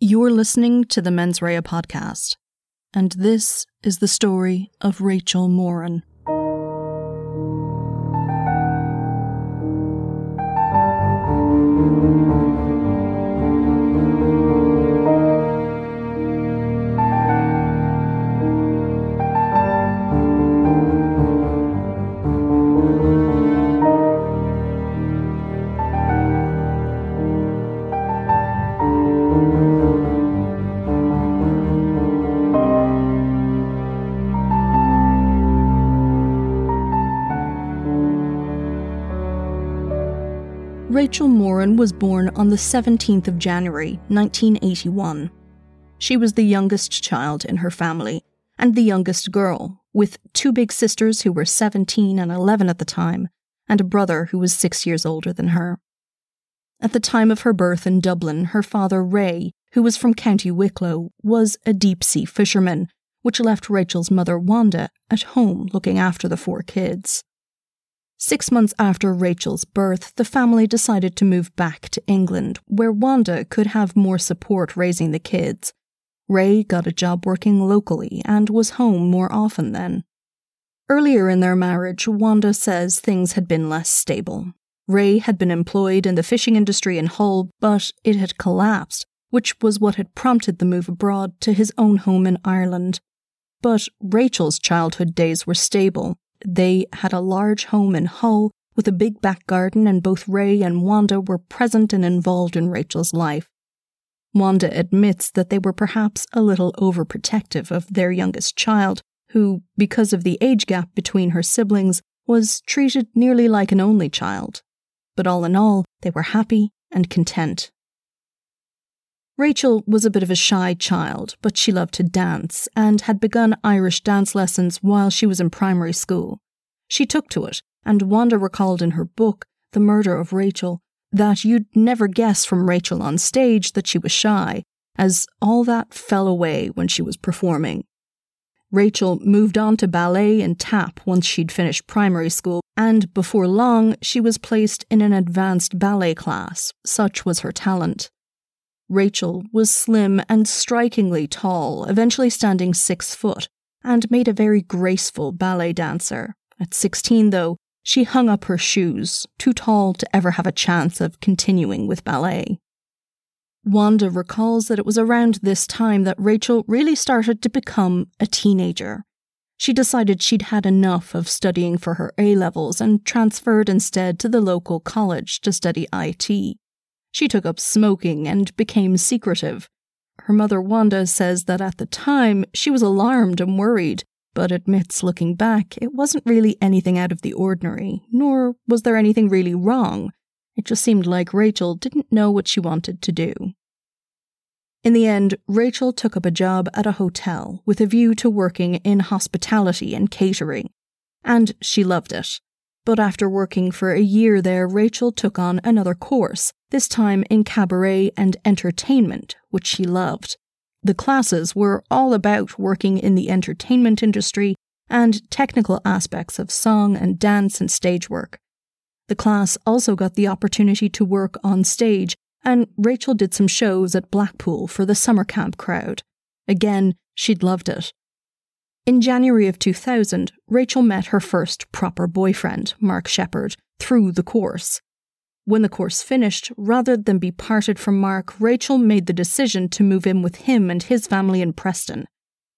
You're listening to the Mens Rea podcast, and this is the story of Rachel Moran. Was born on the 17th of January, 1981. She was the youngest child in her family and the youngest girl, with two big sisters who were 17 and 11 at the time, and a brother who was six years older than her. At the time of her birth in Dublin, her father, Ray, who was from County Wicklow, was a deep sea fisherman, which left Rachel's mother, Wanda, at home looking after the four kids. Six months after Rachel's birth, the family decided to move back to England, where Wanda could have more support raising the kids. Ray got a job working locally and was home more often then. Earlier in their marriage, Wanda says things had been less stable. Ray had been employed in the fishing industry in Hull, but it had collapsed, which was what had prompted the move abroad to his own home in Ireland. But Rachel's childhood days were stable, they had a large home in Hull with a big back garden, and both Ray and Wanda were present and involved in Rachel's life. Wanda admits that they were perhaps a little overprotective of their youngest child, who, because of the age gap between her siblings, was treated nearly like an only child. But all in all, they were happy and content. Rachel was a bit of a shy child, but she loved to dance and had begun Irish dance lessons while she was in primary school. She took to it, and Wanda recalled in her book, The Murder of Rachel, that you'd never guess from Rachel on stage that she was shy, as all that fell away when she was performing. Rachel moved on to ballet and tap once she'd finished primary school, and before long, she was placed in an advanced ballet class. Such was her talent. Rachel was slim and strikingly tall, eventually standing six foot, and made a very graceful ballet dancer. At 16, though, she hung up her shoes, too tall to ever have a chance of continuing with ballet. Wanda recalls that it was around this time that Rachel really started to become a teenager. She decided she'd had enough of studying for her A levels and transferred instead to the local college to study IT. She took up smoking and became secretive. Her mother, Wanda, says that at the time she was alarmed and worried, but admits looking back, it wasn't really anything out of the ordinary, nor was there anything really wrong. It just seemed like Rachel didn't know what she wanted to do. In the end, Rachel took up a job at a hotel with a view to working in hospitality and catering, and she loved it. But after working for a year there, Rachel took on another course, this time in cabaret and entertainment, which she loved. The classes were all about working in the entertainment industry and technical aspects of song and dance and stage work. The class also got the opportunity to work on stage, and Rachel did some shows at Blackpool for the summer camp crowd. Again, she'd loved it. In January of 2000, Rachel met her first proper boyfriend, Mark Shepard, through the course. When the course finished, rather than be parted from Mark, Rachel made the decision to move in with him and his family in Preston.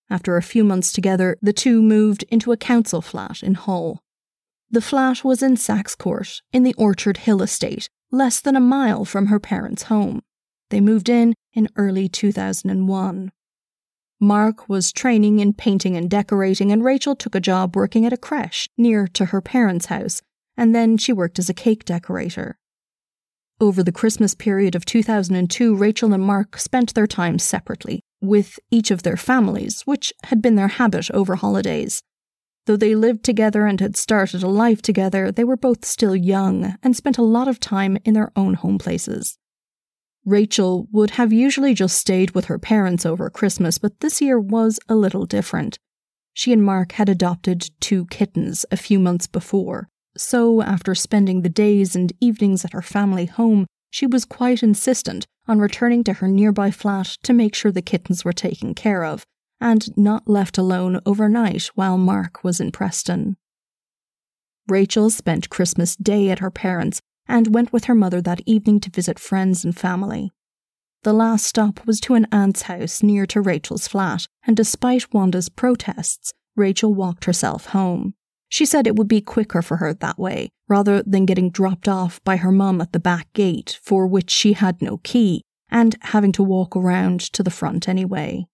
After a few months together, the two moved into a council flat in Hull. The flat was in Saxe Court, in the Orchard Hill estate, less than a mile from her parents' home. They moved in in early 2001. Mark was training in painting and decorating, and Rachel took a job working at a creche near to her parents' house, and then she worked as a cake decorator. Over the Christmas period of 2002, Rachel and Mark spent their time separately, with each of their families, which had been their habit over holidays. Though they lived together and had started a life together, they were both still young and spent a lot of time in their own home places. Rachel would have usually just stayed with her parents over Christmas, but this year was a little different. She and Mark had adopted two kittens a few months before, so after spending the days and evenings at her family home, she was quite insistent on returning to her nearby flat to make sure the kittens were taken care of and not left alone overnight while Mark was in Preston. Rachel spent Christmas Day at her parents' and went with her mother that evening to visit friends and family. The last stop was to an aunt's house near to Rachel's flat, and despite Wanda's protests, Rachel walked herself home. She said it would be quicker for her that way, rather than getting dropped off by her mum at the back gate, for which she had no key, and having to walk around to the front anyway.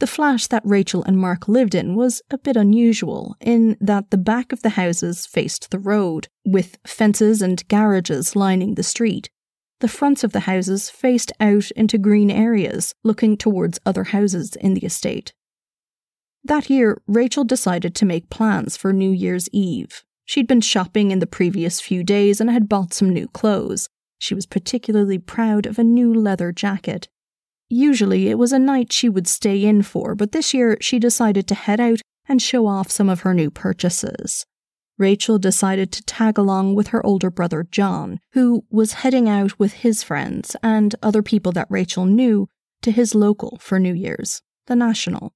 The flat that Rachel and Mark lived in was a bit unusual in that the back of the houses faced the road, with fences and garages lining the street. The fronts of the houses faced out into green areas, looking towards other houses in the estate. That year, Rachel decided to make plans for New Year's Eve. She'd been shopping in the previous few days and had bought some new clothes. She was particularly proud of a new leather jacket. Usually, it was a night she would stay in for, but this year she decided to head out and show off some of her new purchases. Rachel decided to tag along with her older brother John, who was heading out with his friends and other people that Rachel knew to his local for New Year's, the National.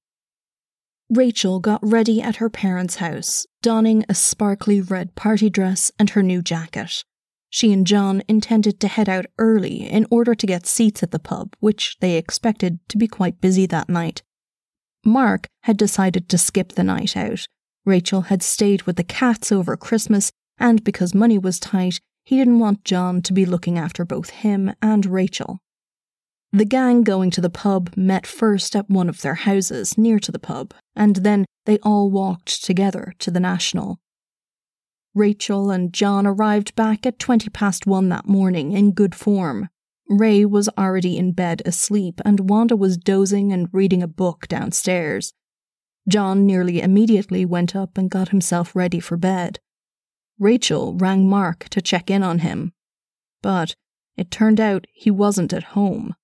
Rachel got ready at her parents' house, donning a sparkly red party dress and her new jacket. She and John intended to head out early in order to get seats at the pub, which they expected to be quite busy that night. Mark had decided to skip the night out. Rachel had stayed with the cats over Christmas, and because money was tight, he didn't want John to be looking after both him and Rachel. The gang going to the pub met first at one of their houses near to the pub, and then they all walked together to the National. Rachel and John arrived back at 20 past one that morning in good form. Ray was already in bed asleep, and Wanda was dozing and reading a book downstairs. John nearly immediately went up and got himself ready for bed. Rachel rang Mark to check in on him. But it turned out he wasn't at home.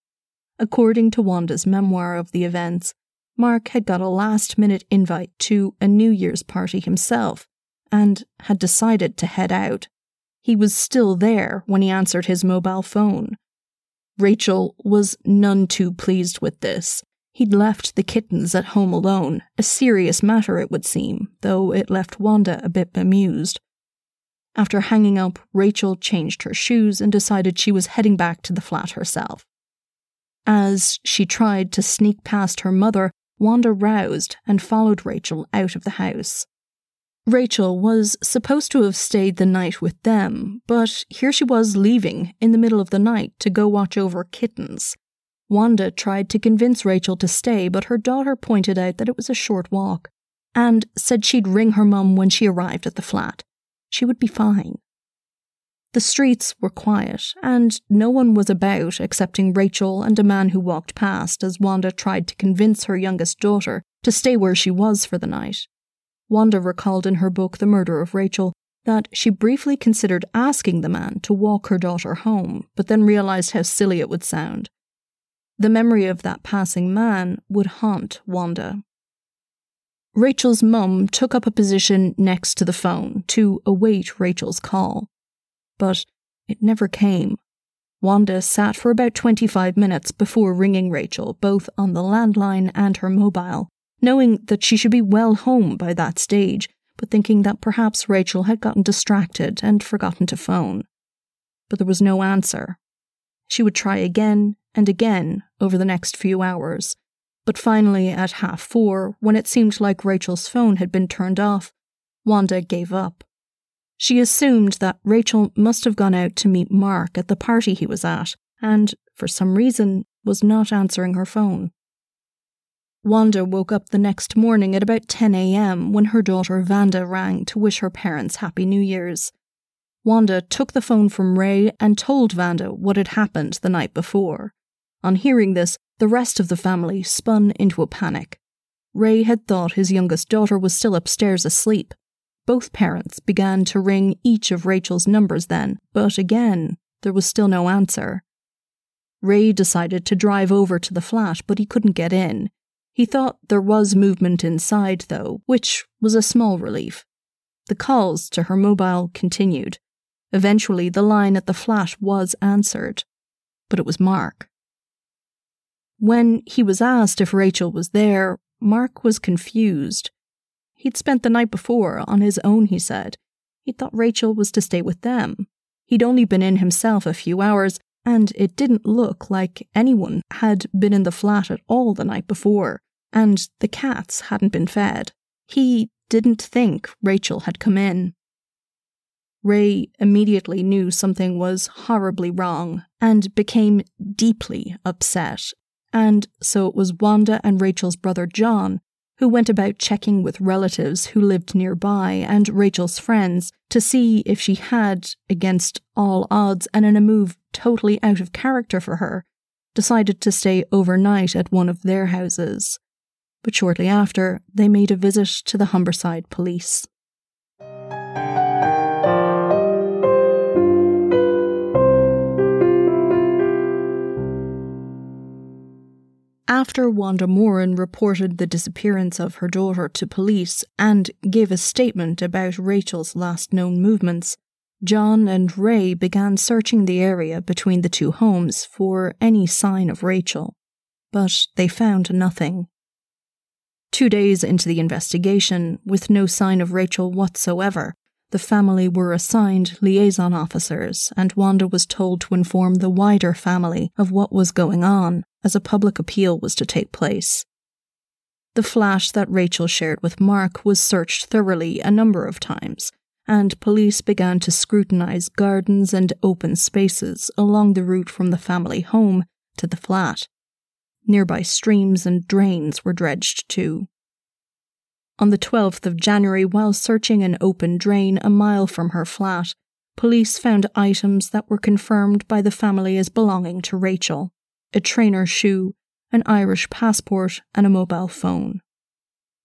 According to Wanda's memoir of the events, Mark had got a last minute invite to a New Year's party himself and had decided to head out. He was still there when he answered his mobile phone. Rachel was none too pleased with this. He'd left the kittens at home alone, a serious matter it would seem, though it left Wanda a bit bemused. After hanging up, Rachel changed her shoes and decided she was heading back to the flat herself. As she tried to sneak past her mother, Wanda roused and followed Rachel out of the house. Rachel was supposed to have stayed the night with them, but here she was leaving in the middle of the night to go watch over kittens. Wanda tried to convince Rachel to stay, but her daughter pointed out that it was a short walk and said she'd ring her mum when she arrived at the flat. She would be fine. The streets were quiet, and no one was about excepting Rachel and a man who walked past as Wanda tried to convince her youngest daughter to stay where she was for the night. Wanda recalled in her book The Murder of Rachel that she briefly considered asking the man to walk her daughter home, but then realized how silly it would sound. The memory of that passing man would haunt Wanda. Rachel's mum took up a position next to the phone to await Rachel's call but it never came. Wanda sat for about 25 minutes before ringing Rachel, both on the landline and her mobile, knowing that she should be well home by that stage, but thinking that perhaps Rachel had gotten distracted and forgotten to phone. But there was no answer. She would try again and again over the next few hours, but finally, at half four, when it seemed like Rachel's phone had been turned off, Wanda gave up. She assumed that Rachel must have gone out to meet Mark at the party he was at, and, for some reason, was not answering her phone. Wanda woke up the next morning at about 10 a.m. when her daughter Vanda rang to wish her parents Happy New Year's. Wanda took the phone from Ray and told Vanda what had happened the night before. On hearing this, the rest of the family spun into a panic. Ray had thought his youngest daughter was still upstairs asleep, both parents began to ring each of Rachel's numbers then, but again, there was still no answer. Ray decided to drive over to the flat, but he couldn't get in. He thought there was movement inside, though, which was a small relief. The calls to her mobile continued. Eventually, the line at the flat was answered. But it was Mark. When he was asked if Rachel was there, Mark was confused. He'd spent the night before on his own, he said. He thought Rachel was to stay with them. He'd only been in himself a few hours, and it didn't look like anyone had been in the flat at all the night before, and the cats hadn't been fed. He didn't think Rachel had come in. Ray immediately knew something was horribly wrong and became deeply upset. And so it was Wanda and Rachel's brother John who went about checking with relatives who lived nearby and Rachel's friends to see if she had, against all odds and in a move totally out of character for her, decided to stay overnight at one of their houses but shortly after, they made a visit to the Humberside police. After Wanda Moran reported the disappearance of her daughter to police and gave a statement about Rachel's last known movements, John and Ray began searching the area between the two homes for any sign of Rachel. But they found nothing. Two days into the investigation, with no sign of Rachel whatsoever, the family were assigned liaison officers, and Wanda was told to inform the wider family of what was going on, as a public appeal was to take place. The flash that Rachel shared with Mark was searched thoroughly a number of times, and police began to scrutinize gardens and open spaces along the route from the family home to the flat. Nearby streams and drains were dredged too. On the 12th of January, while searching an open drain a mile from her flat, police found items that were confirmed by the family as belonging to Rachel a trainer shoe, an Irish passport, and a mobile phone.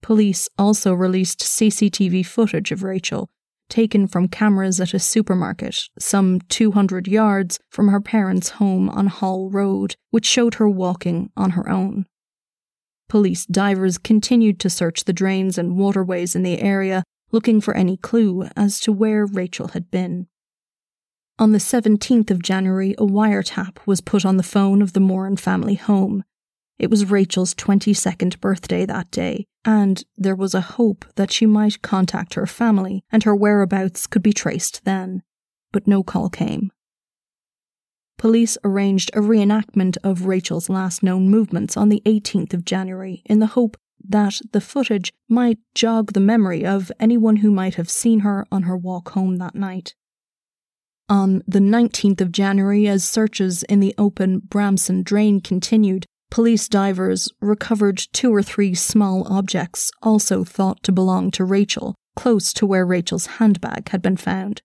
Police also released CCTV footage of Rachel taken from cameras at a supermarket some 200 yards from her parents' home on Hall Road, which showed her walking on her own. Police divers continued to search the drains and waterways in the area, looking for any clue as to where Rachel had been. On the 17th of January, a wiretap was put on the phone of the Moran family home. It was Rachel's 22nd birthday that day, and there was a hope that she might contact her family and her whereabouts could be traced then. But no call came. Police arranged a reenactment of Rachel's last known movements on the 18th of January in the hope that the footage might jog the memory of anyone who might have seen her on her walk home that night. On the 19th of January, as searches in the open Barmston drain continued, Police divers recovered two or three small objects also thought to belong to Rachel, close to where Rachel's handbag had been found.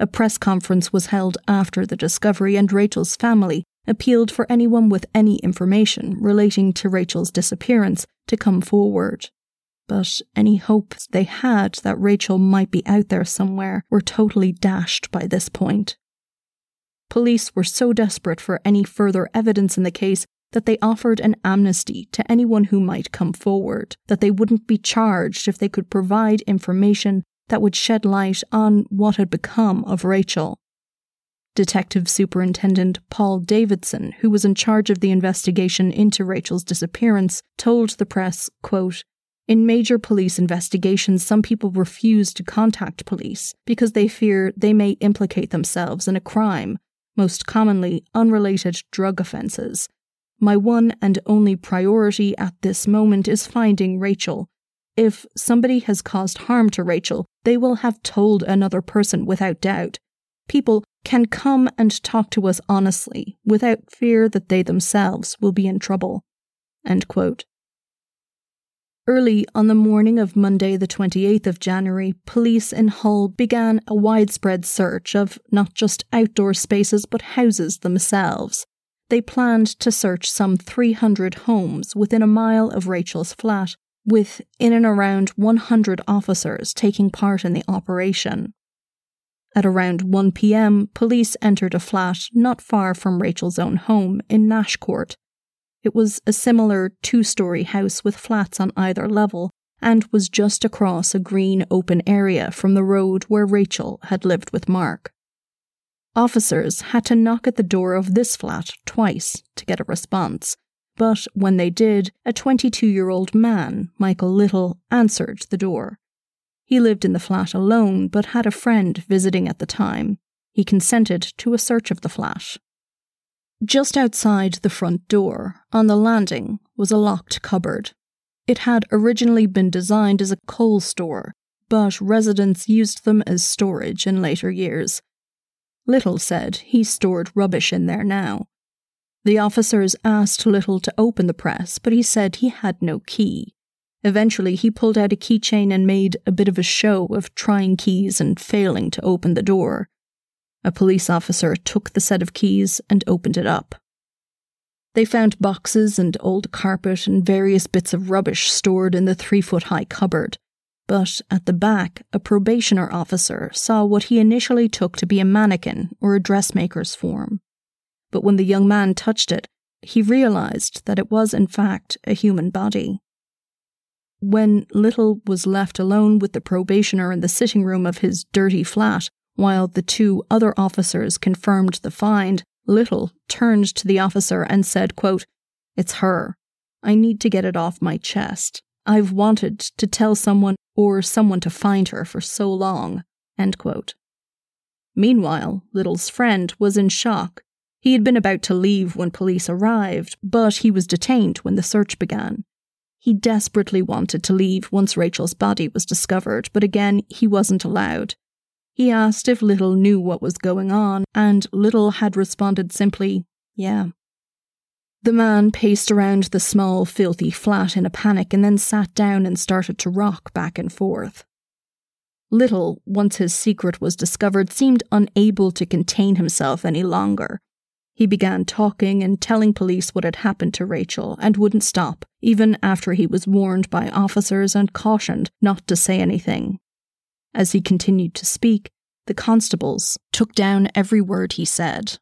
A press conference was held after the discovery, and Rachel's family appealed for anyone with any information relating to Rachel's disappearance to come forward. But any hopes they had that Rachel might be out there somewhere were totally dashed by this point. Police were so desperate for any further evidence in the case that they offered an amnesty to anyone who might come forward, that they wouldn't be charged if they could provide information that would shed light on what had become of Rachel. Detective Superintendent Paul Davidson, who was in charge of the investigation into Rachel's disappearance, told the press, quote, in major police investigations, some people refuse to contact police because they fear they may implicate themselves in a crime, most commonly unrelated drug offences, my one and only priority at this moment is finding Rachel. If somebody has caused harm to Rachel, they will have told another person without doubt. People can come and talk to us honestly, without fear that they themselves will be in trouble. Early on the morning of Monday, the 28th of January, police in Hull began a widespread search of not just outdoor spaces but houses themselves they planned to search some 300 homes within a mile of Rachel's flat, with in and around 100 officers taking part in the operation. At around 1 pm, police entered a flat not far from Rachel's own home in Nash Court. It was a similar two story house with flats on either level and was just across a green open area from the road where Rachel had lived with Mark. Officers had to knock at the door of this flat twice to get a response, but when they did, a 22 year old man, Michael Little, answered the door. He lived in the flat alone, but had a friend visiting at the time. He consented to a search of the flat. Just outside the front door, on the landing, was a locked cupboard. It had originally been designed as a coal store, but residents used them as storage in later years. Little said he stored rubbish in there now. The officers asked Little to open the press, but he said he had no key. Eventually, he pulled out a keychain and made a bit of a show of trying keys and failing to open the door. A police officer took the set of keys and opened it up. They found boxes and old carpet and various bits of rubbish stored in the three foot high cupboard. But at the back, a probationer officer saw what he initially took to be a mannequin or a dressmaker's form. But when the young man touched it, he realized that it was, in fact, a human body. When Little was left alone with the probationer in the sitting room of his dirty flat, while the two other officers confirmed the find, Little turned to the officer and said, quote, It's her. I need to get it off my chest. I've wanted to tell someone or someone to find her for so long. Meanwhile, Little's friend was in shock. He had been about to leave when police arrived, but he was detained when the search began. He desperately wanted to leave once Rachel's body was discovered, but again, he wasn't allowed. He asked if Little knew what was going on, and Little had responded simply, Yeah. The man paced around the small, filthy flat in a panic and then sat down and started to rock back and forth. Little, once his secret was discovered, seemed unable to contain himself any longer. He began talking and telling police what had happened to Rachel and wouldn't stop, even after he was warned by officers and cautioned not to say anything. As he continued to speak, the constables took down every word he said.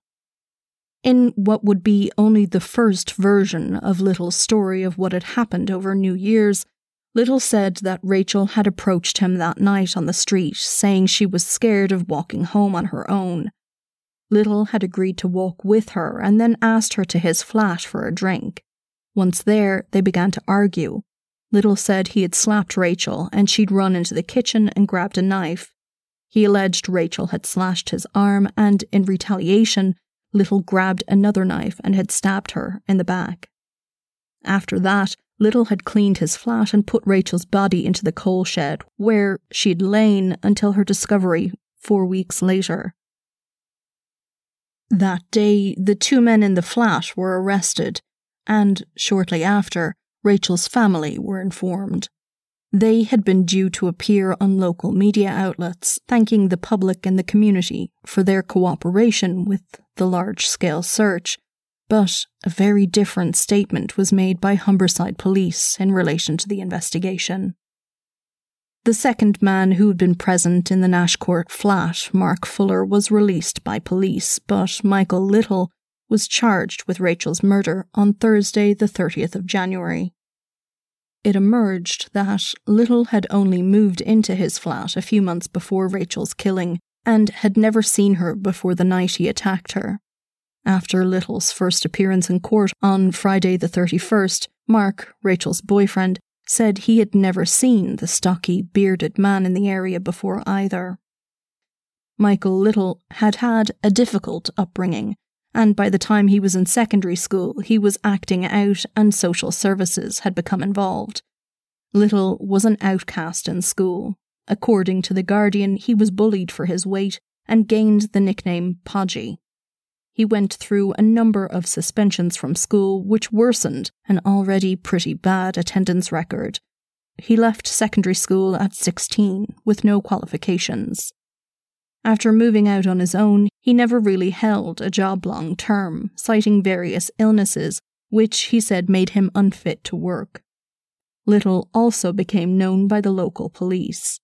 In what would be only the first version of Little's story of what had happened over New Year's, Little said that Rachel had approached him that night on the street, saying she was scared of walking home on her own. Little had agreed to walk with her and then asked her to his flat for a drink. Once there, they began to argue, Little said he had slapped Rachel and she'd run into the kitchen and grabbed a knife. He alleged Rachel had slashed his arm and, in retaliation, Little grabbed another knife and had stabbed her in the back. After that, Little had cleaned his flat and put Rachel's body into the coal shed, where she'd lain until her discovery four weeks later. That day, the two men in the flat were arrested, and shortly after, Rachel's family were informed. They had been due to appear on local media outlets, thanking the public and the community for their cooperation with the large scale search, but a very different statement was made by Humberside Police in relation to the investigation. The second man who had been present in the Nash Court flat, Mark Fuller, was released by police, but Michael Little was charged with Rachel's murder on Thursday, the 30th of January. It emerged that Little had only moved into his flat a few months before Rachel's killing and had never seen her before the night he attacked her. After Little's first appearance in court on Friday the 31st, Mark, Rachel's boyfriend, said he had never seen the stocky, bearded man in the area before either. Michael Little had had a difficult upbringing and by the time he was in secondary school, he was acting out and social services had become involved. Little was an outcast in school. According to The Guardian, he was bullied for his weight and gained the nickname Podgy. He went through a number of suspensions from school, which worsened an already pretty bad attendance record. He left secondary school at 16 with no qualifications. After moving out on his own, he never really held a job long term, citing various illnesses, which he said made him unfit to work. Little also became known by the local police.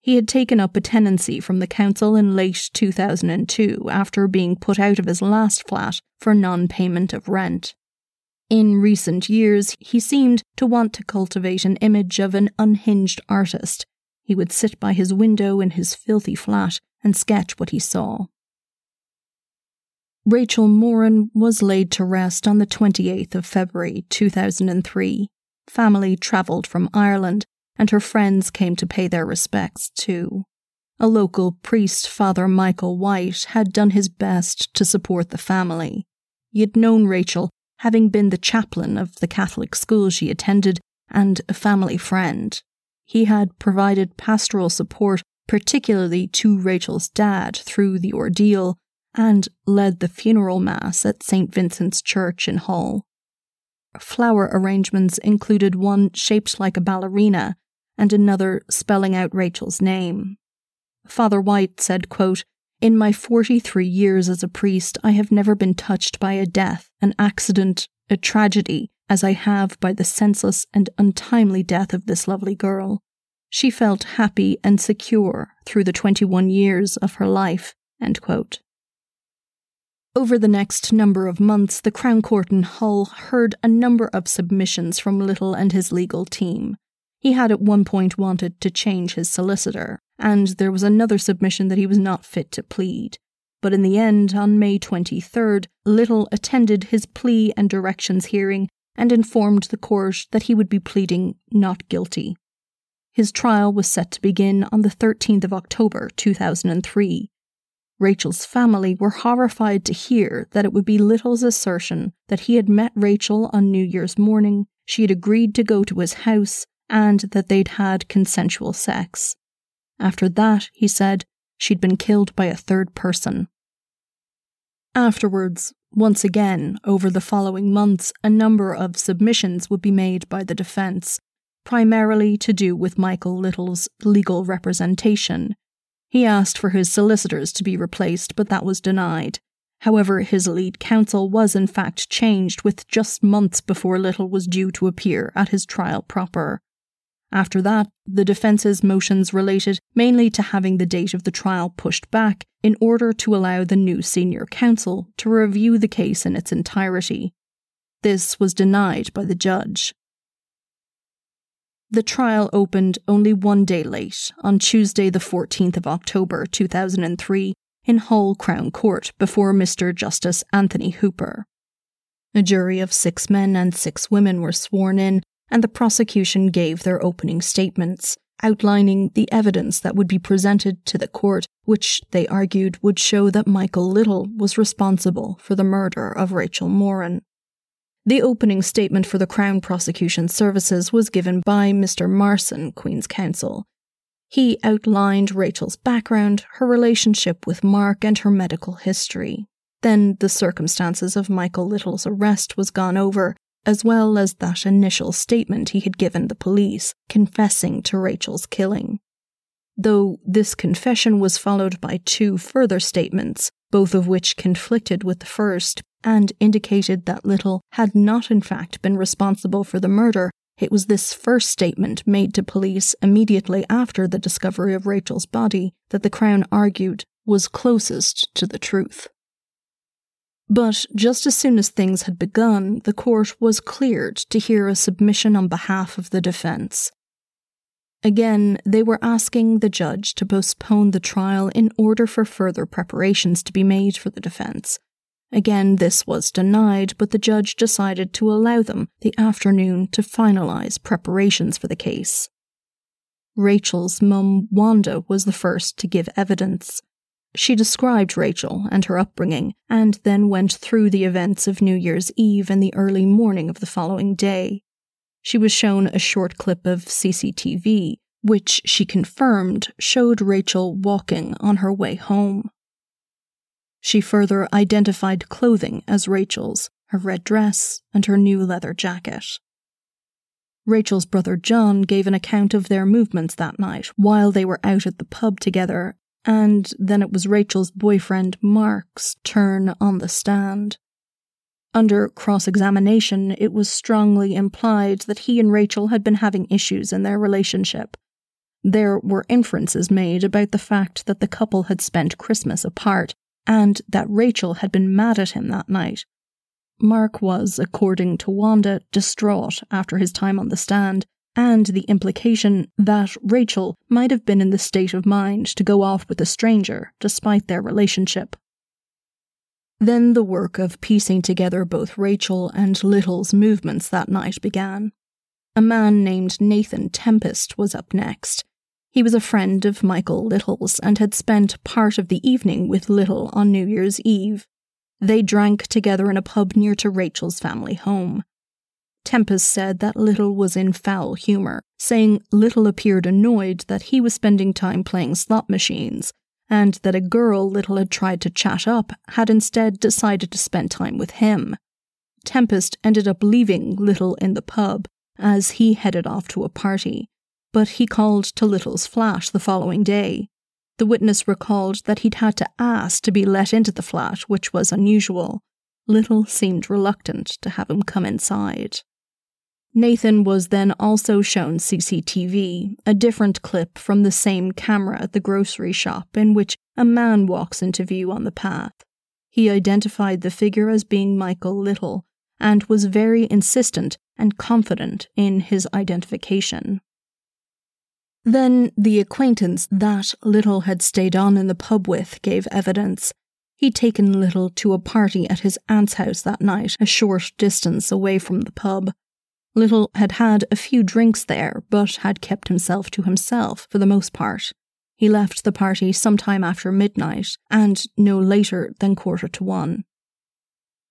He had taken up a tenancy from the council in late 2002 after being put out of his last flat for non payment of rent. In recent years, he seemed to want to cultivate an image of an unhinged artist. He would sit by his window in his filthy flat and sketch what he saw. Rachel Moran was laid to rest on the 28th of February 2003. Family travelled from Ireland, and her friends came to pay their respects too. A local priest, Father Michael White, had done his best to support the family. He had known Rachel, having been the chaplain of the Catholic school she attended and a family friend. He had provided pastoral support, particularly to Rachel's dad, through the ordeal and led the funeral mass at St. Vincent's Church in Hull. Flower arrangements included one shaped like a ballerina and another spelling out Rachel's name. Father White said, quote, In my 43 years as a priest, I have never been touched by a death, an accident, a tragedy, as I have by the senseless and untimely death of this lovely girl. She felt happy and secure through the 21 years of her life. Over the next number of months, the Crown Court in Hull heard a number of submissions from Little and his legal team. He had at one point wanted to change his solicitor, and there was another submission that he was not fit to plead. But in the end, on May 23rd, Little attended his plea and directions hearing and informed the court that he would be pleading not guilty. His trial was set to begin on the 13th of October 2003. Rachel's family were horrified to hear that it would be Little's assertion that he had met Rachel on New Year's morning, she had agreed to go to his house, and that they'd had consensual sex. After that, he said, she'd been killed by a third person. Afterwards, once again, over the following months, a number of submissions would be made by the defence, primarily to do with Michael Little's legal representation, he asked for his solicitors to be replaced, but that was denied. However, his lead counsel was in fact changed with just months before Little was due to appear at his trial proper. After that, the defence's motions related mainly to having the date of the trial pushed back in order to allow the new senior counsel to review the case in its entirety. This was denied by the judge. The trial opened only one day late, on Tuesday, the 14th of October 2003, in Hull Crown Court before Mr. Justice Anthony Hooper. A jury of six men and six women were sworn in, and the prosecution gave their opening statements, outlining the evidence that would be presented to the court, which they argued would show that Michael Little was responsible for the murder of Rachel Moran. The opening statement for the Crown Prosecution Services was given by Mr. Marson, Queen's Counsel. He outlined Rachel's background, her relationship with Mark, and her medical history. Then the circumstances of Michael Little's arrest was gone over, as well as that initial statement he had given the police, confessing to Rachel's killing. Though this confession was followed by two further statements, both of which conflicted with the first and indicated that Little had not in fact been responsible for the murder. It was this first statement made to police immediately after the discovery of Rachel's body that the Crown argued was closest to the truth. But just as soon as things had begun, the court was cleared to hear a submission on behalf of the defence. Again, they were asking the judge to postpone the trial in order for further preparations to be made for the defence. Again, this was denied, but the judge decided to allow them the afternoon to finalise preparations for the case. Rachel's mum, Wanda, was the first to give evidence. She described Rachel and her upbringing, and then went through the events of New Year's Eve and the early morning of the following day. She was shown a short clip of CCTV, which she confirmed showed Rachel walking on her way home. She further identified clothing as Rachel's, her red dress, and her new leather jacket. Rachel's brother John gave an account of their movements that night while they were out at the pub together, and then it was Rachel's boyfriend Mark's turn on the stand. Under cross examination, it was strongly implied that he and Rachel had been having issues in their relationship. There were inferences made about the fact that the couple had spent Christmas apart and that Rachel had been mad at him that night. Mark was, according to Wanda, distraught after his time on the stand, and the implication that Rachel might have been in the state of mind to go off with a stranger despite their relationship. Then the work of piecing together both Rachel and Little's movements that night began. A man named Nathan Tempest was up next. He was a friend of Michael Little's and had spent part of the evening with Little on New Year's Eve. They drank together in a pub near to Rachel's family home. Tempest said that Little was in foul humour, saying Little appeared annoyed that he was spending time playing slot machines, and that a girl Little had tried to chat up had instead decided to spend time with him. Tempest ended up leaving Little in the pub as he headed off to a party, but he called to Little's flat the following day. The witness recalled that he'd had to ask to be let into the flat, which was unusual. Little seemed reluctant to have him come inside. Nathan was then also shown CCTV, a different clip from the same camera at the grocery shop in which a man walks into view on the path. He identified the figure as being Michael Little and was very insistent and confident in his identification. Then the acquaintance that Little had stayed on in the pub with gave evidence. He'd taken Little to a party at his aunt's house that night, a short distance away from the pub. Little had had a few drinks there, but had kept himself to himself for the most part. He left the party sometime after midnight, and no later than quarter to one.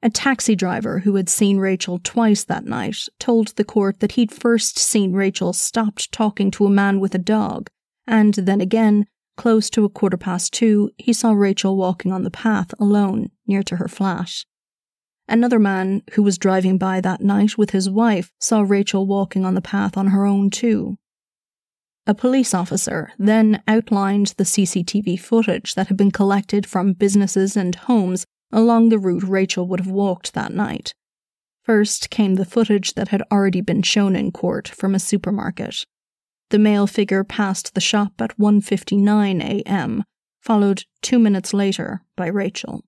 A taxi driver who had seen Rachel twice that night told the court that he'd first seen Rachel stopped talking to a man with a dog, and then again, close to a quarter past two, he saw Rachel walking on the path alone near to her flat. Another man who was driving by that night with his wife saw Rachel walking on the path on her own, too. A police officer then outlined the CCTV footage that had been collected from businesses and homes along the route Rachel would have walked that night. First came the footage that had already been shown in court from a supermarket. The male figure passed the shop at 1:59 a.m., followed 2 minutes later by Rachel.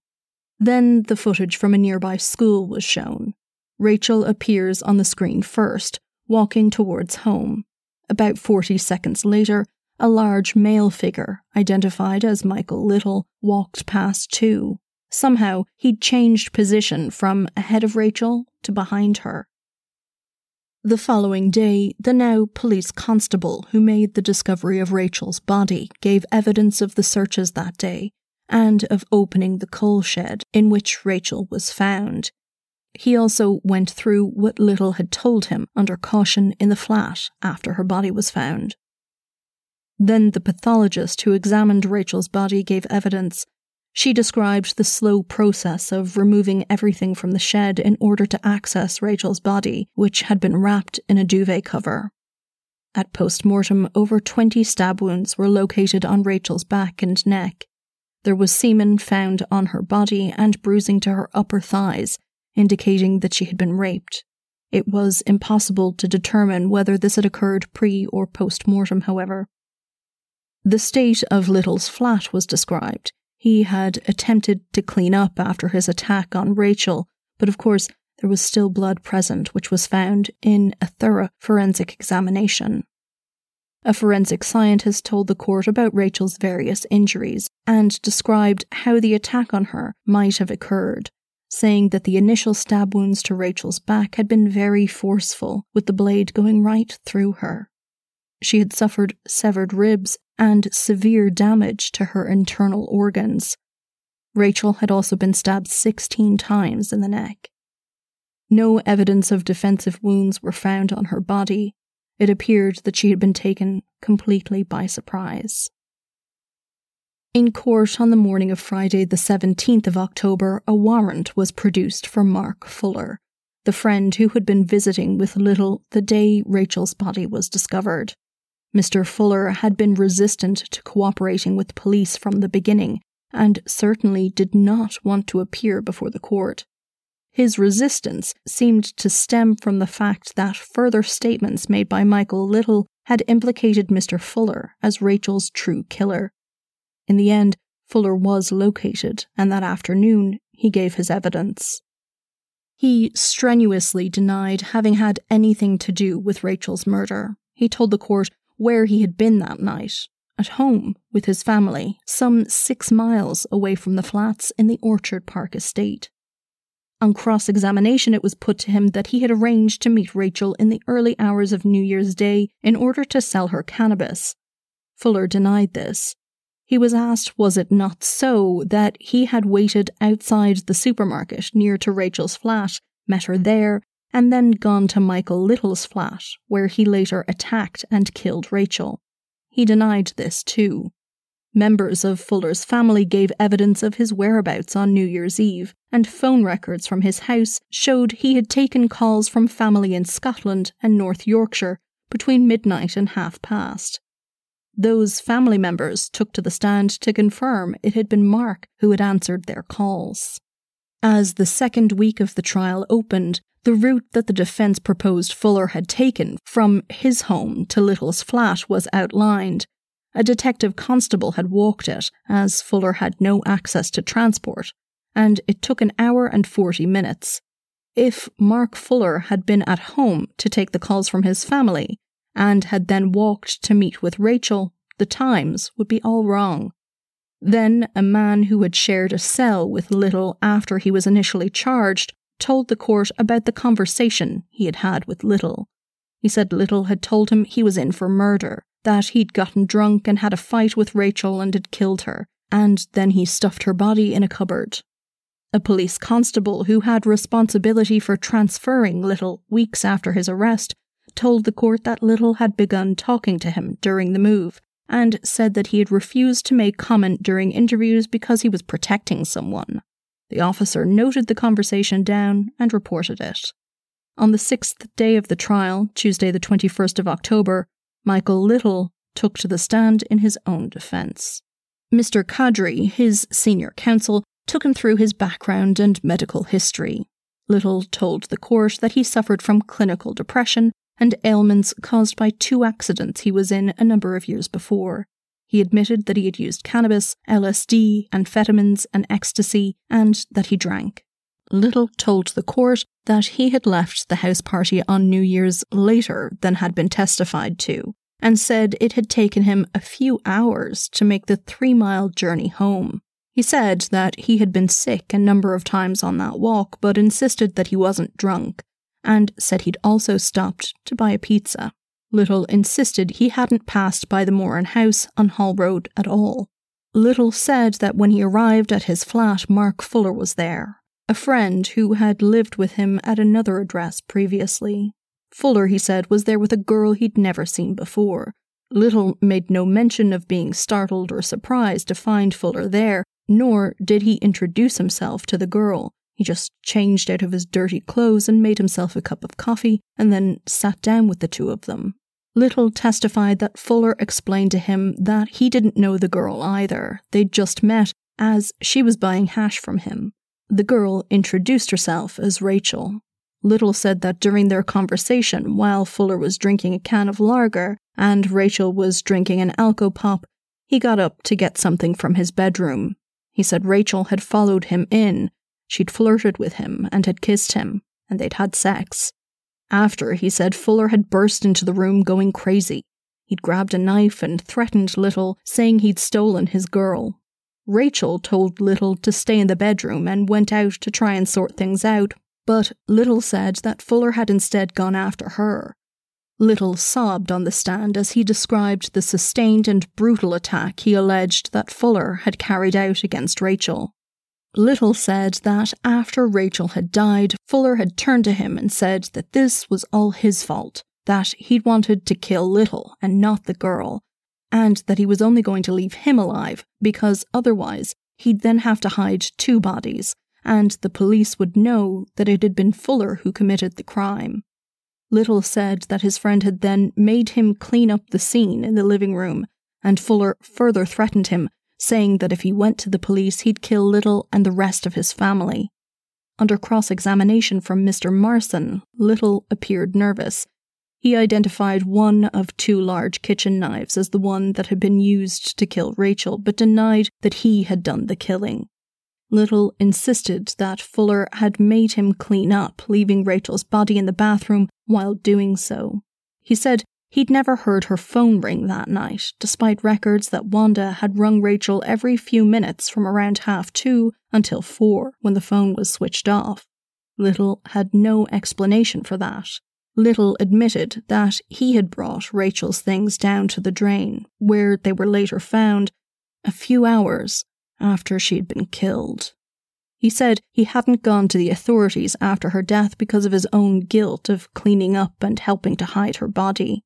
Then the footage from a nearby school was shown. Rachel appears on the screen first, walking towards home. About 40 seconds later, a large male figure, identified as Michael Little, walked past too. Somehow, he'd changed position from ahead of Rachel to behind her. The following day, the now police constable who made the discovery of Rachel's body gave evidence of the searches that day and of opening the coal shed in which Rachel was found. He also went through what Little had told him under caution in the flat after her body was found. Then the pathologist who examined Rachel's body gave evidence. She described the slow process of removing everything from the shed in order to access Rachel's body, which had been wrapped in a duvet cover. At post mortem, over 20 stab wounds were located on Rachel's back and neck, there was semen found on her body and bruising to her upper thighs, indicating that she had been raped. It was impossible to determine whether this had occurred pre or post mortem, however. The state of Little's flat was described. He had attempted to clean up after his attack on Rachel, but of course, there was still blood present, which was found in a thorough forensic examination. A forensic scientist told the court about Rachel's various injuries and described how the attack on her might have occurred, saying that the initial stab wounds to Rachel's back had been very forceful, with the blade going right through her. She had suffered severed ribs and severe damage to her internal organs. Rachel had also been stabbed 16 times in the neck. No evidence of defensive wounds were found on her body, it appeared that she had been taken completely by surprise. In court on the morning of Friday, the 17th of October, a warrant was produced for Mark Fuller, the friend who had been visiting with Little the day Rachel's body was discovered. Mr. Fuller had been resistant to cooperating with police from the beginning and certainly did not want to appear before the court. His resistance seemed to stem from the fact that further statements made by Michael Little had implicated Mr. Fuller as Rachel's true killer. In the end, Fuller was located, and that afternoon he gave his evidence. He strenuously denied having had anything to do with Rachel's murder. He told the court where he had been that night at home with his family, some six miles away from the flats in the Orchard Park estate. On cross examination, it was put to him that he had arranged to meet Rachel in the early hours of New Year's Day in order to sell her cannabis. Fuller denied this. He was asked, was it not so, that he had waited outside the supermarket near to Rachel's flat, met her there, and then gone to Michael Little's flat, where he later attacked and killed Rachel. He denied this too. Members of Fuller's family gave evidence of his whereabouts on New Year's Eve, and phone records from his house showed he had taken calls from family in Scotland and North Yorkshire between midnight and half past. Those family members took to the stand to confirm it had been Mark who had answered their calls. As the second week of the trial opened, the route that the defence proposed Fuller had taken from his home to Little's flat was outlined. A detective constable had walked it, as Fuller had no access to transport, and it took an hour and 40 minutes. If Mark Fuller had been at home to take the calls from his family, and had then walked to meet with Rachel, the times would be all wrong. Then a man who had shared a cell with Little after he was initially charged told the court about the conversation he had had with Little. He said Little had told him he was in for murder, that he'd gotten drunk and had a fight with Rachel and had killed her, and then he stuffed her body in a cupboard. A police constable who had responsibility for transferring Little weeks after his arrest told the court that Little had begun talking to him during the move and said that he had refused to make comment during interviews because he was protecting someone. The officer noted the conversation down and reported it. On the sixth day of the trial, Tuesday, the 21st of October, Michael Little took to the stand in his own defence. Mr. Kadri, his senior counsel, took him through his background and medical history. Little told the court that he suffered from clinical depression and ailments caused by two accidents he was in a number of years before. He admitted that he had used cannabis, LSD, amphetamines, and ecstasy, and that he drank. Little told the court that he had left the house party on New Year's later than had been testified to, and said it had taken him a few hours to make the three mile journey home. He said that he had been sick a number of times on that walk, but insisted that he wasn't drunk, and said he'd also stopped to buy a pizza. Little insisted he hadn't passed by the Moran house on Hall Road at all. Little said that when he arrived at his flat, Mark Fuller was there, a friend who had lived with him at another address previously. Fuller, he said, was there with a girl he'd never seen before. Little made no mention of being startled or surprised to find Fuller there, nor did he introduce himself to the girl. He just changed out of his dirty clothes and made himself a cup of coffee and then sat down with the two of them. Little testified that Fuller explained to him that he didn't know the girl either. They'd just met as she was buying hash from him. The girl introduced herself as Rachel. Little said that during their conversation, while Fuller was drinking a can of lager and Rachel was drinking an Alcopop, he got up to get something from his bedroom. He said Rachel had followed him in She'd flirted with him and had kissed him, and they'd had sex. After, he said Fuller had burst into the room going crazy. He'd grabbed a knife and threatened Little, saying he'd stolen his girl. Rachel told Little to stay in the bedroom and went out to try and sort things out, but Little said that Fuller had instead gone after her. Little sobbed on the stand as he described the sustained and brutal attack he alleged that Fuller had carried out against Rachel. Little said that after Rachel had died, Fuller had turned to him and said that this was all his fault, that he'd wanted to kill Little and not the girl, and that he was only going to leave him alive because otherwise he'd then have to hide two bodies, and the police would know that it had been Fuller who committed the crime. Little said that his friend had then made him clean up the scene in the living room, and Fuller further threatened him saying that if he went to the police, he'd kill Little and the rest of his family. Under cross examination from Mr. Marson, Little appeared nervous. He identified one of two large kitchen knives as the one that had been used to kill Rachel, but denied that he had done the killing. Little insisted that Fuller had made him clean up, leaving Rachel's body in the bathroom while doing so. He said He'd never heard her phone ring that night, despite records that Wanda had rung Rachel every few minutes from around half two until four when the phone was switched off. Little had no explanation for that. Little admitted that he had brought Rachel's things down to the drain, where they were later found a few hours after she had been killed. He said he hadn't gone to the authorities after her death because of his own guilt of cleaning up and helping to hide her body.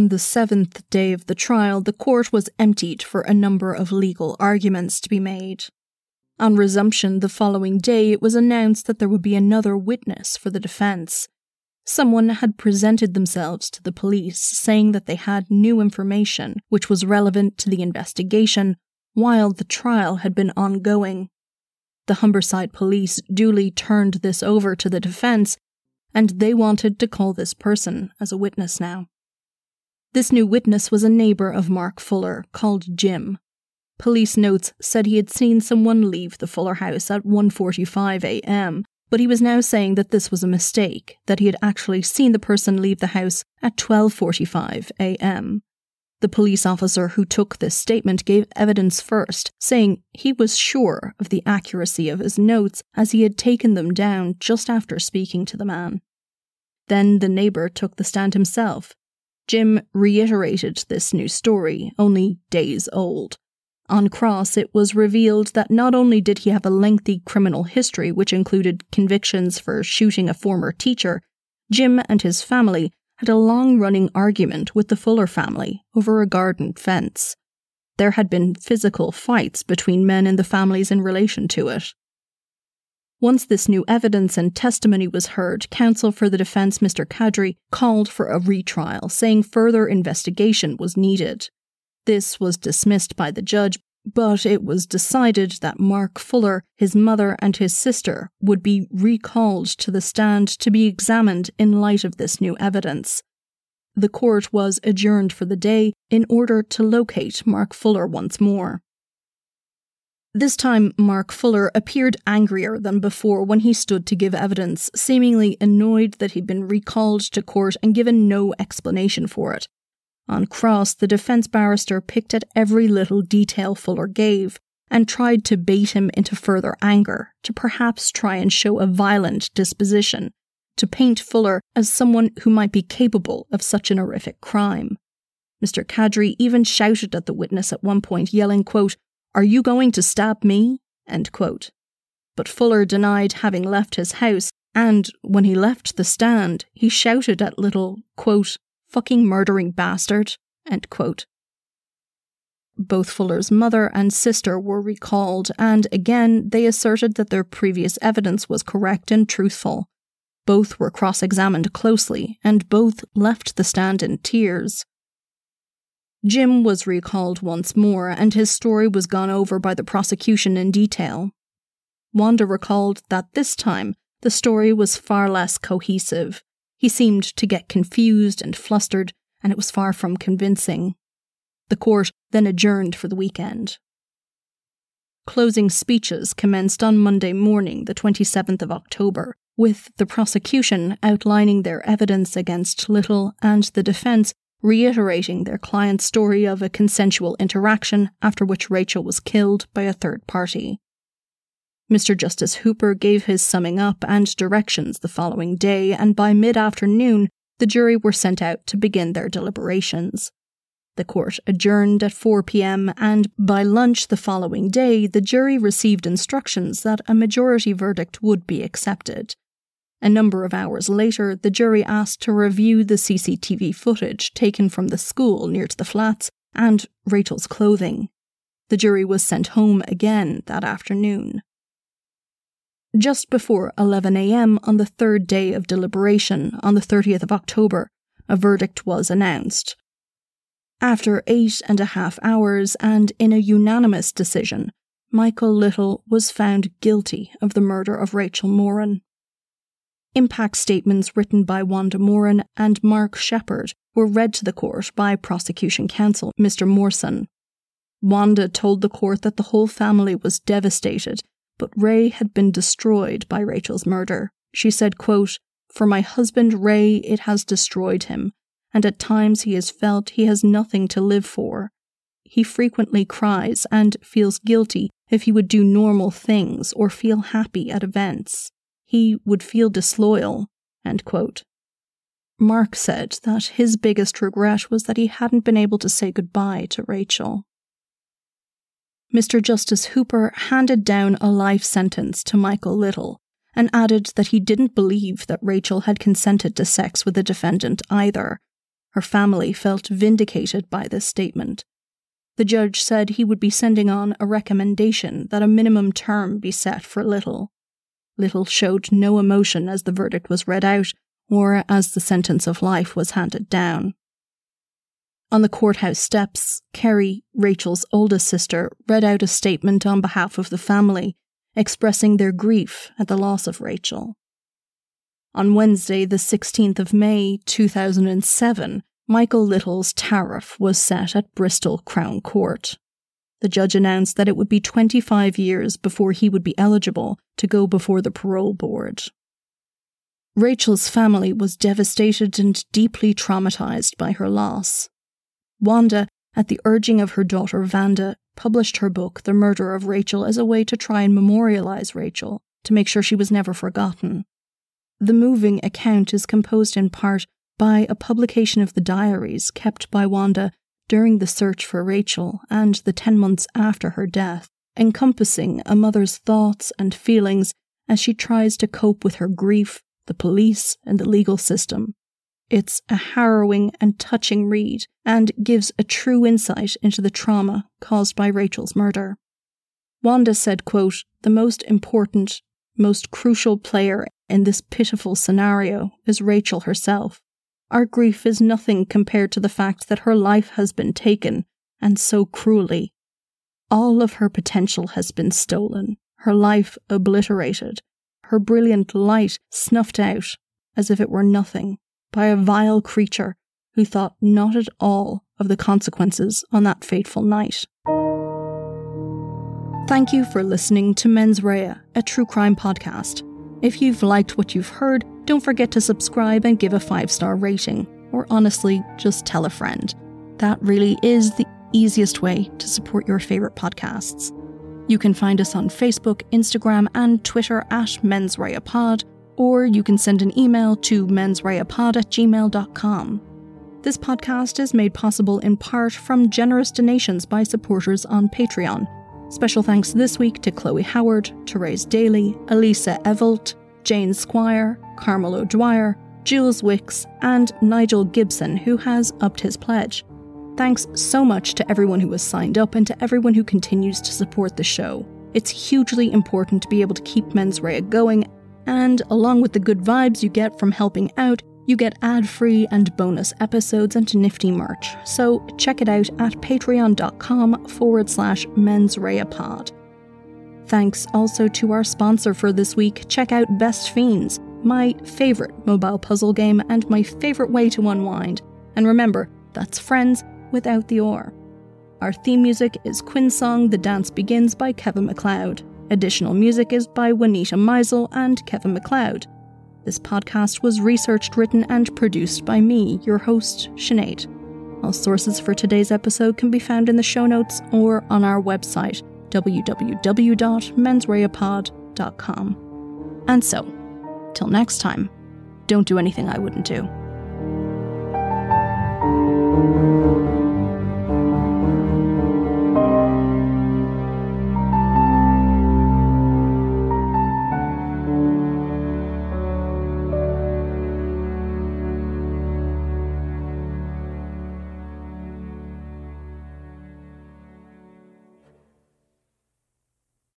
On the seventh day of the trial, the court was emptied for a number of legal arguments to be made. On resumption the following day, it was announced that there would be another witness for the defense. Someone had presented themselves to the police saying that they had new information which was relevant to the investigation while the trial had been ongoing. The Humberside police duly turned this over to the defense, and they wanted to call this person as a witness now. This new witness was a neighbour of Mark Fuller called Jim. Police notes said he had seen someone leave the Fuller house at 1:45 a.m., but he was now saying that this was a mistake, that he had actually seen the person leave the house at 12:45 a.m. The police officer who took this statement gave evidence first, saying he was sure of the accuracy of his notes as he had taken them down just after speaking to the man. Then the neighbour took the stand himself, Jim reiterated this new story, only days old. On cross, it was revealed that not only did he have a lengthy criminal history, which included convictions for shooting a former teacher, Jim and his family had a long running argument with the Fuller family over a garden fence. There had been physical fights between men in the families in relation to it. Once this new evidence and testimony was heard, counsel for the defence, Mr. Kadri, called for a retrial, saying further investigation was needed. This was dismissed by the judge, but it was decided that Mark Fuller, his mother, and his sister would be recalled to the stand to be examined in light of this new evidence. The court was adjourned for the day in order to locate Mark Fuller once more. This time, Mark Fuller appeared angrier than before when he stood to give evidence, seemingly annoyed that he'd been recalled to court and given no explanation for it. On cross, the defense barrister picked at every little detail Fuller gave and tried to bait him into further anger, to perhaps try and show a violent disposition, to paint Fuller as someone who might be capable of such an horrific crime. Mr. Kadri even shouted at the witness at one point, yelling, quote, are you going to stab me? But Fuller denied having left his house, and when he left the stand, he shouted at little, quote, fucking murdering bastard, Both Fuller's mother and sister were recalled, and again they asserted that their previous evidence was correct and truthful. Both were cross examined closely, and both left the stand in tears. Jim was recalled once more, and his story was gone over by the prosecution in detail. Wanda recalled that this time the story was far less cohesive. He seemed to get confused and flustered, and it was far from convincing. The court then adjourned for the weekend. Closing speeches commenced on Monday morning, the 27th of October, with the prosecution outlining their evidence against Little and the defense reiterating their client's story of a consensual interaction after which Rachel was killed by a third party. Mr. Justice Hooper gave his summing up and directions the following day, and by mid afternoon, the jury were sent out to begin their deliberations. The court adjourned at 4 pm, and by lunch the following day, the jury received instructions that a majority verdict would be accepted. A number of hours later, the jury asked to review the CCTV footage taken from the school near to the flats and Rachel's clothing. The jury was sent home again that afternoon. Just before 11am on the third day of deliberation, on the 30th of October, a verdict was announced. After eight and a half hours and in a unanimous decision, Michael Little was found guilty of the murder of Rachel Moran. Impact statements written by Wanda Moran and Mark Shepard were read to the court by prosecution counsel Mr. Morson. Wanda told the court that the whole family was devastated, but Ray had been destroyed by Rachel's murder. She said, quote, For my husband Ray, it has destroyed him, and at times he has felt he has nothing to live for. He frequently cries and feels guilty if he would do normal things or feel happy at events. He would feel disloyal. Mark said that his biggest regret was that he hadn't been able to say goodbye to Rachel. Mr. Justice Hooper handed down a life sentence to Michael Little and added that he didn't believe that Rachel had consented to sex with the defendant either. Her family felt vindicated by this statement. The judge said he would be sending on a recommendation that a minimum term be set for Little. Little showed no emotion as the verdict was read out or as the sentence of life was handed down. On the courthouse steps, Kerry, Rachel's oldest sister, read out a statement on behalf of the family, expressing their grief at the loss of Rachel. On Wednesday, the 16th of May, 2007, Michael Little's tariff was set at Bristol Crown Court. The judge announced that it would be 25 years before he would be eligible to go before the parole board. Rachel's family was devastated and deeply traumatized by her loss. Wanda, at the urging of her daughter Vanda, published her book, The Murder of Rachel, as a way to try and memorialize Rachel, to make sure she was never forgotten. The moving account is composed in part by a publication of the diaries kept by Wanda during the search for Rachel and the 10 months after her death, encompassing a mother's thoughts and feelings as she tries to cope with her grief, the police, and the legal system. It's a harrowing and touching read and gives a true insight into the trauma caused by Rachel's murder. Wanda said, quote, The most important, most crucial player in this pitiful scenario is Rachel herself. Our grief is nothing compared to the fact that her life has been taken, and so cruelly. All of her potential has been stolen, her life obliterated, her brilliant light snuffed out as if it were nothing by a vile creature who thought not at all of the consequences on that fateful night. Thank you for listening to Mens Rea, a true crime podcast. If you've liked what you've heard, don't forget to subscribe and give a five star rating, or honestly, just tell a friend. That really is the easiest way to support your favourite podcasts. You can find us on Facebook, Instagram, and Twitter at Mens Pod, or you can send an email to mensreapod at gmail.com. This podcast is made possible in part from generous donations by supporters on Patreon. Special thanks this week to Chloe Howard, Therese Daly, Elisa Evolt, Jane Squire, Carmel O'Dwyer, Jules Wicks, and Nigel Gibson, who has upped his pledge. Thanks so much to everyone who has signed up and to everyone who continues to support the show. It's hugely important to be able to keep Mens Rea going, and along with the good vibes you get from helping out, you get ad free and bonus episodes and nifty merch. So check it out at patreon.com forward slash mensreapod. Thanks also to our sponsor for this week. Check out Best Fiends, my favourite mobile puzzle game and my favourite way to unwind. And remember, that's friends without the or. Our theme music is Quinn's song The Dance Begins by Kevin MacLeod. Additional music is by Juanita Meisel and Kevin MacLeod. This podcast was researched, written, and produced by me, your host, Sinead. All sources for today's episode can be found in the show notes or on our website, www.mensreapod.com. And so, Till next time, don't do anything I wouldn't do.